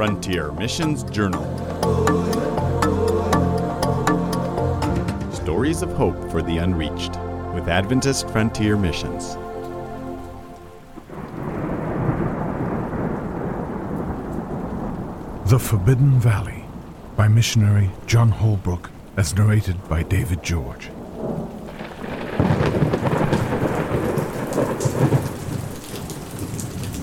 Frontier Missions Journal. Stories of hope for the unreached with Adventist Frontier Missions. The Forbidden Valley by missionary John Holbrook as narrated by David George.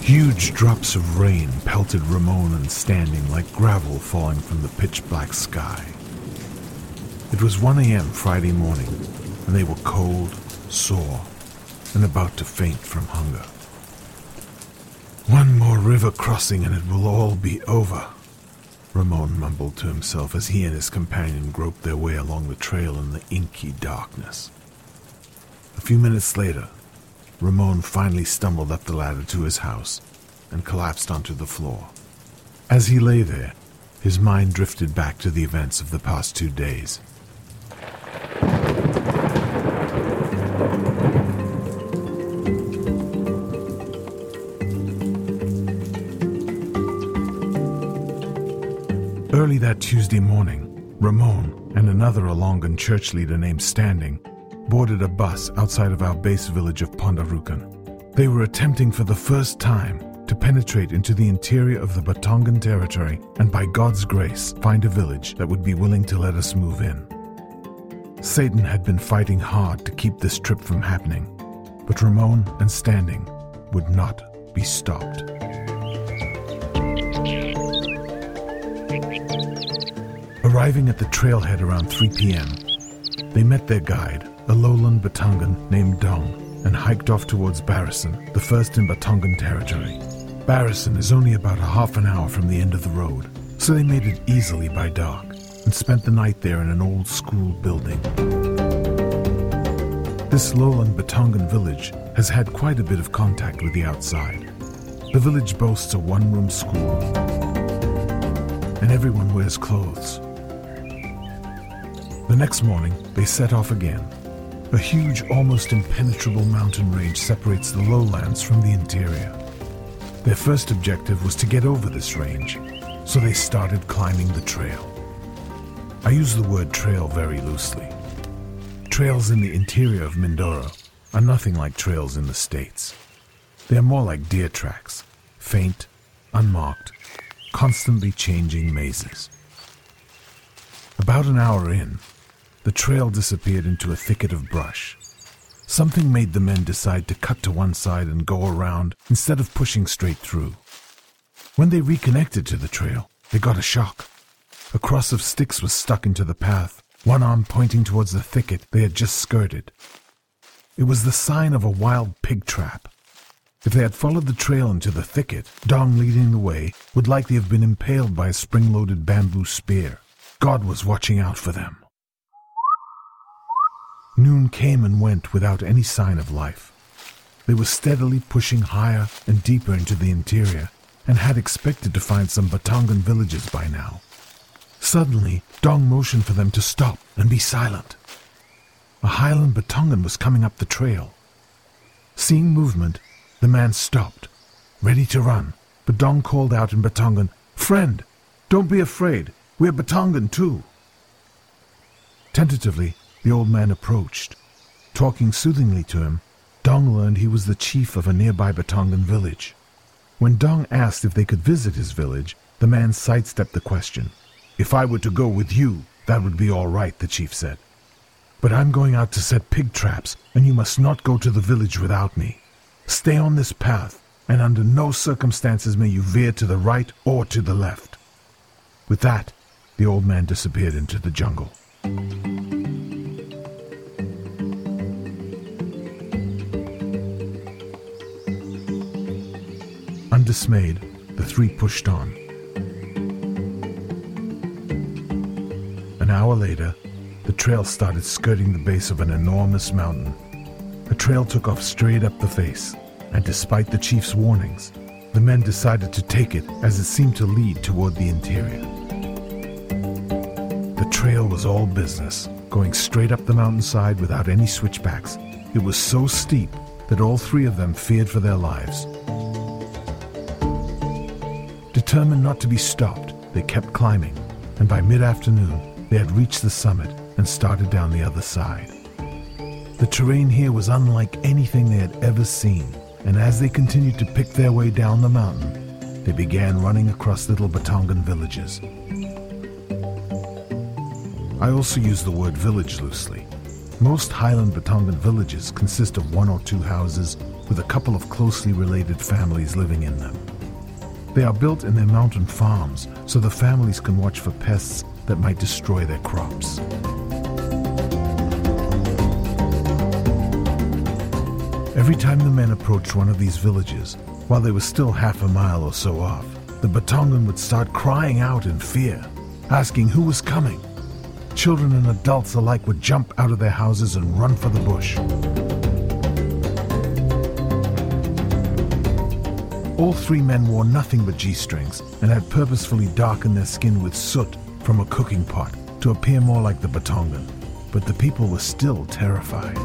Huge drops of rain pelted Ramon and Standing like gravel falling from the pitch black sky. It was 1 a.m. Friday morning, and they were cold, sore, and about to faint from hunger. One more river crossing and it will all be over, Ramon mumbled to himself as he and his companion groped their way along the trail in the inky darkness. A few minutes later, Ramon finally stumbled up the ladder to his house and collapsed onto the floor. As he lay there, his mind drifted back to the events of the past two days. Early that Tuesday morning, Ramon and another Alongan church leader named Standing boarded a bus outside of our base village of Pondarukan. They were attempting for the first time to penetrate into the interior of the Batongan territory and by God's grace find a village that would be willing to let us move in. Satan had been fighting hard to keep this trip from happening, but Ramon and Standing would not be stopped. Arriving at the trailhead around 3 p.m., they met their guide, a lowland Batongan named Dong, and hiked off towards Barrison, the first in Batongan territory. Barrison is only about a half an hour from the end of the road, so they made it easily by dark and spent the night there in an old school building. This lowland Batongan village has had quite a bit of contact with the outside. The village boasts a one room school, and everyone wears clothes. The next morning, they set off again. A huge, almost impenetrable mountain range separates the lowlands from the interior. Their first objective was to get over this range, so they started climbing the trail. I use the word trail very loosely. Trails in the interior of Mindoro are nothing like trails in the States. They are more like deer tracks, faint, unmarked, constantly changing mazes. About an hour in, the trail disappeared into a thicket of brush. Something made the men decide to cut to one side and go around instead of pushing straight through. When they reconnected to the trail, they got a shock. A cross of sticks was stuck into the path, one arm pointing towards the thicket they had just skirted. It was the sign of a wild pig trap. If they had followed the trail into the thicket, Dong leading the way would likely have been impaled by a spring loaded bamboo spear. God was watching out for them. Noon came and went without any sign of life. They were steadily pushing higher and deeper into the interior and had expected to find some Batangan villages by now. Suddenly, Dong motioned for them to stop and be silent. A Highland Batongan was coming up the trail. Seeing movement, the man stopped, ready to run, but Dong called out in Batongan, Friend, don't be afraid. We're Batongan too. Tentatively, the old man approached. Talking soothingly to him, Dong learned he was the chief of a nearby Batongan village. When Dong asked if they could visit his village, the man sidestepped the question. If I were to go with you, that would be all right, the chief said. But I'm going out to set pig traps, and you must not go to the village without me. Stay on this path, and under no circumstances may you veer to the right or to the left. With that, the old man disappeared into the jungle. Undismayed, the three pushed on. An hour later, the trail started skirting the base of an enormous mountain. The trail took off straight up the face, and despite the chief's warnings, the men decided to take it as it seemed to lead toward the interior. The trail was all business, going straight up the mountainside without any switchbacks. It was so steep that all three of them feared for their lives. Determined not to be stopped, they kept climbing, and by mid afternoon, they had reached the summit and started down the other side. The terrain here was unlike anything they had ever seen, and as they continued to pick their way down the mountain, they began running across little Batongan villages. I also use the word village loosely. Most Highland Batongan villages consist of one or two houses with a couple of closely related families living in them. They are built in their mountain farms so the families can watch for pests that might destroy their crops. Every time the men approached one of these villages, while they were still half a mile or so off, the Batongan would start crying out in fear, asking who was coming. Children and adults alike would jump out of their houses and run for the bush. All three men wore nothing but G strings and had purposefully darkened their skin with soot from a cooking pot to appear more like the Batongan. But the people were still terrified.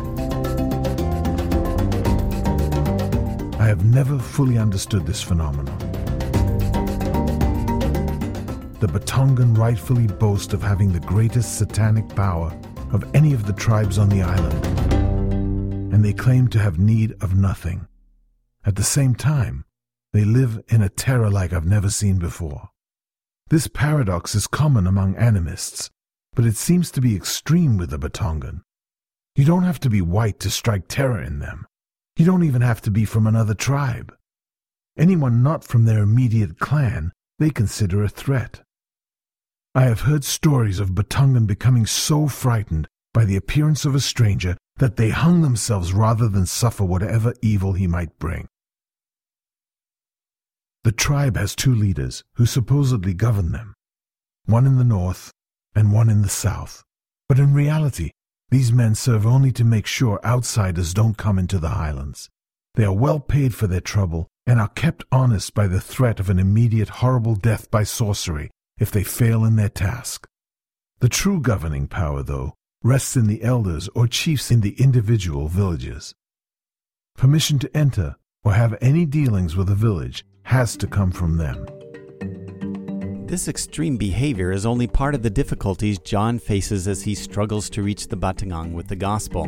I have never fully understood this phenomenon. The Batongan rightfully boast of having the greatest satanic power of any of the tribes on the island, and they claim to have need of nothing. At the same time, they live in a terror like I've never seen before. This paradox is common among animists, but it seems to be extreme with the Batongan. You don't have to be white to strike terror in them. You don't even have to be from another tribe. Anyone not from their immediate clan they consider a threat. I have heard stories of Batongan becoming so frightened by the appearance of a stranger that they hung themselves rather than suffer whatever evil he might bring. The tribe has two leaders who supposedly govern them, one in the north and one in the south. But in reality, these men serve only to make sure outsiders don't come into the highlands. They are well paid for their trouble and are kept honest by the threat of an immediate horrible death by sorcery if they fail in their task. The true governing power, though, rests in the elders or chiefs in the individual villages. Permission to enter or have any dealings with a village has to come from them. This extreme behavior is only part of the difficulties John faces as he struggles to reach the Batongan with the gospel.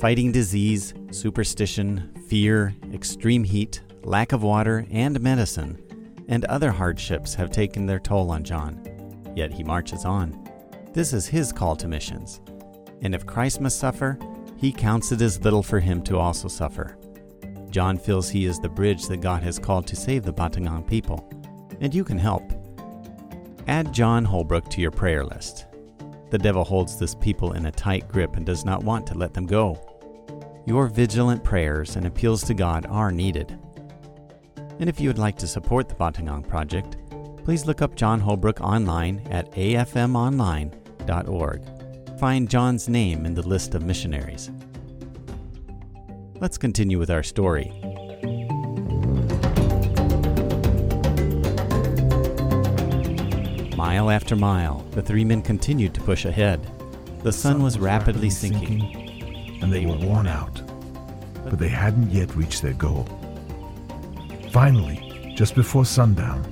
Fighting disease, superstition, fear, extreme heat, lack of water, and medicine, and other hardships have taken their toll on John. Yet he marches on. This is his call to missions. And if Christ must suffer, he counts it as little for him to also suffer. John feels he is the bridge that God has called to save the Batongan people, and you can help. Add John Holbrook to your prayer list. The devil holds this people in a tight grip and does not want to let them go. Your vigilant prayers and appeals to God are needed. And if you would like to support the Batongan Project, please look up John Holbrook online at afmonline.org. Find John's name in the list of missionaries. Let's continue with our story. Mile after mile, the three men continued to push ahead. The sun was rapidly sinking, and they were worn out, but they hadn't yet reached their goal. Finally, just before sundown,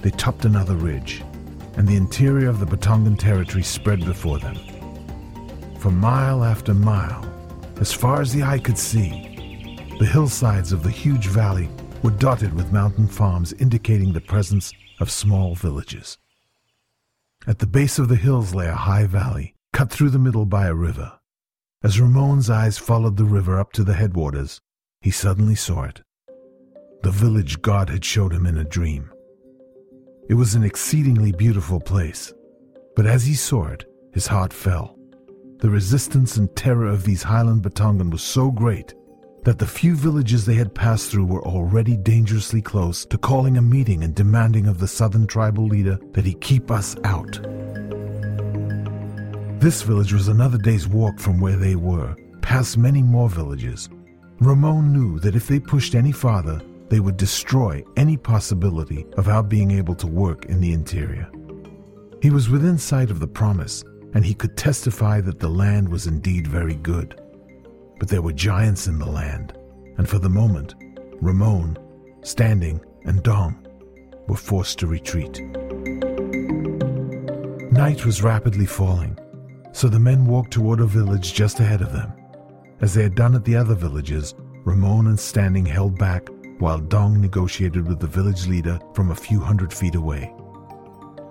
they topped another ridge, and the interior of the Batongan territory spread before them. For mile after mile, as far as the eye could see, the hillsides of the huge valley were dotted with mountain farms indicating the presence of small villages. At the base of the hills lay a high valley, cut through the middle by a river. As Ramon's eyes followed the river up to the headwaters, he suddenly saw it. The village God had showed him in a dream. It was an exceedingly beautiful place, but as he saw it, his heart fell. The resistance and terror of these Highland Batongan was so great that the few villages they had passed through were already dangerously close to calling a meeting and demanding of the southern tribal leader that he keep us out. This village was another day's walk from where they were, past many more villages. Ramon knew that if they pushed any farther, they would destroy any possibility of our being able to work in the interior. He was within sight of the promise, and he could testify that the land was indeed very good but there were giants in the land, and for the moment, Ramon, Standing, and Dong were forced to retreat. Night was rapidly falling, so the men walked toward a village just ahead of them. As they had done at the other villages, Ramon and Standing held back while Dong negotiated with the village leader from a few hundred feet away.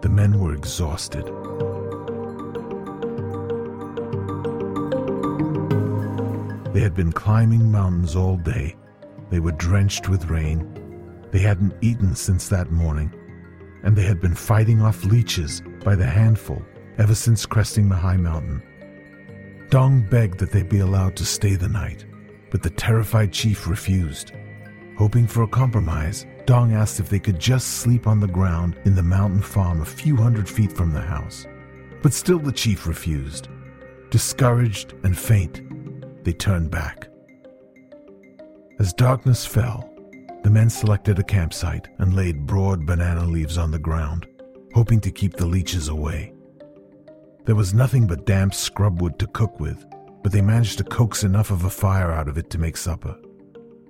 The men were exhausted. Had been climbing mountains all day. They were drenched with rain. They hadn't eaten since that morning. And they had been fighting off leeches by the handful ever since cresting the high mountain. Dong begged that they be allowed to stay the night, but the terrified chief refused. Hoping for a compromise, Dong asked if they could just sleep on the ground in the mountain farm a few hundred feet from the house. But still the chief refused. Discouraged and faint, they turned back. As darkness fell, the men selected a campsite and laid broad banana leaves on the ground, hoping to keep the leeches away. There was nothing but damp scrub wood to cook with, but they managed to coax enough of a fire out of it to make supper.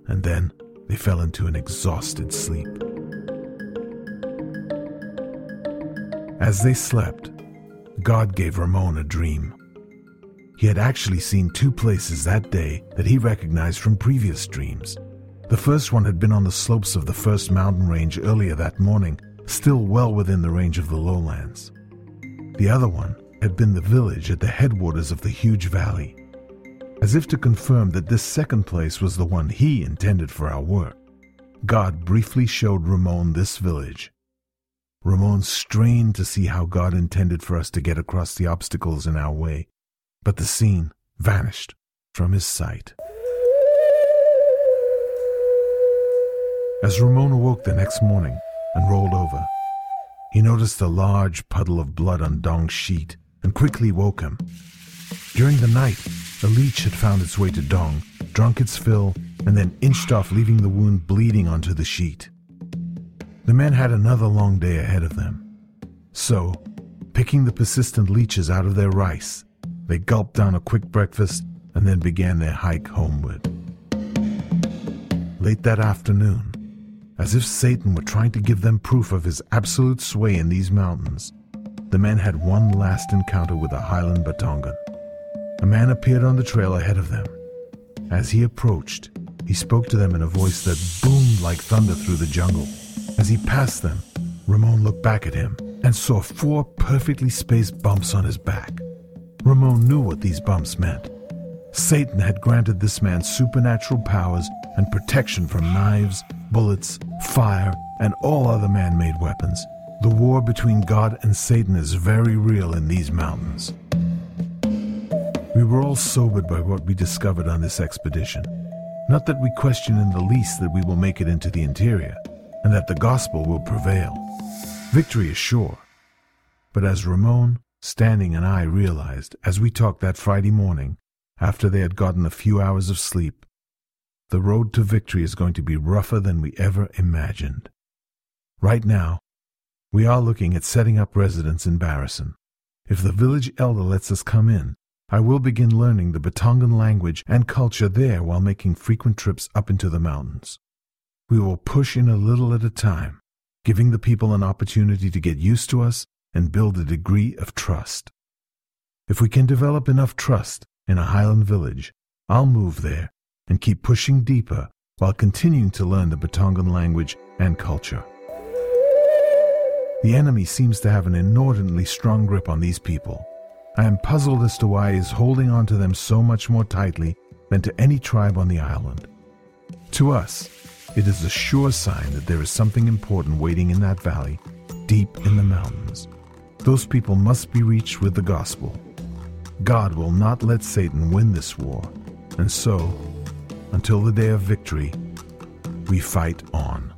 And then they fell into an exhausted sleep. As they slept, God gave Ramon a dream. He had actually seen two places that day that he recognized from previous dreams. The first one had been on the slopes of the first mountain range earlier that morning, still well within the range of the lowlands. The other one had been the village at the headwaters of the huge valley. As if to confirm that this second place was the one he intended for our work, God briefly showed Ramon this village. Ramon strained to see how God intended for us to get across the obstacles in our way but the scene vanished from his sight. As Ramon awoke the next morning and rolled over, he noticed a large puddle of blood on Dong's sheet and quickly woke him. During the night, a leech had found its way to Dong, drunk its fill, and then inched off, leaving the wound bleeding onto the sheet. The men had another long day ahead of them. So, picking the persistent leeches out of their rice, they gulped down a quick breakfast and then began their hike homeward. Late that afternoon, as if Satan were trying to give them proof of his absolute sway in these mountains, the men had one last encounter with a Highland Batongan. A man appeared on the trail ahead of them. As he approached, he spoke to them in a voice that boomed like thunder through the jungle. As he passed them, Ramon looked back at him and saw four perfectly spaced bumps on his back. Ramon knew what these bumps meant. Satan had granted this man supernatural powers and protection from knives, bullets, fire, and all other man made weapons. The war between God and Satan is very real in these mountains. We were all sobered by what we discovered on this expedition. Not that we question in the least that we will make it into the interior, and that the gospel will prevail. Victory is sure. But as Ramon, Standing and I realized, as we talked that Friday morning, after they had gotten a few hours of sleep, the road to victory is going to be rougher than we ever imagined. Right now, we are looking at setting up residence in Barrison. If the village elder lets us come in, I will begin learning the Batongan language and culture there while making frequent trips up into the mountains. We will push in a little at a time, giving the people an opportunity to get used to us and build a degree of trust. If we can develop enough trust in a Highland village, I'll move there and keep pushing deeper while continuing to learn the Batongan language and culture. The enemy seems to have an inordinately strong grip on these people. I am puzzled as to why he is holding on to them so much more tightly than to any tribe on the island. To us, it is a sure sign that there is something important waiting in that valley, deep in the mountains. Those people must be reached with the gospel. God will not let Satan win this war, and so, until the day of victory, we fight on.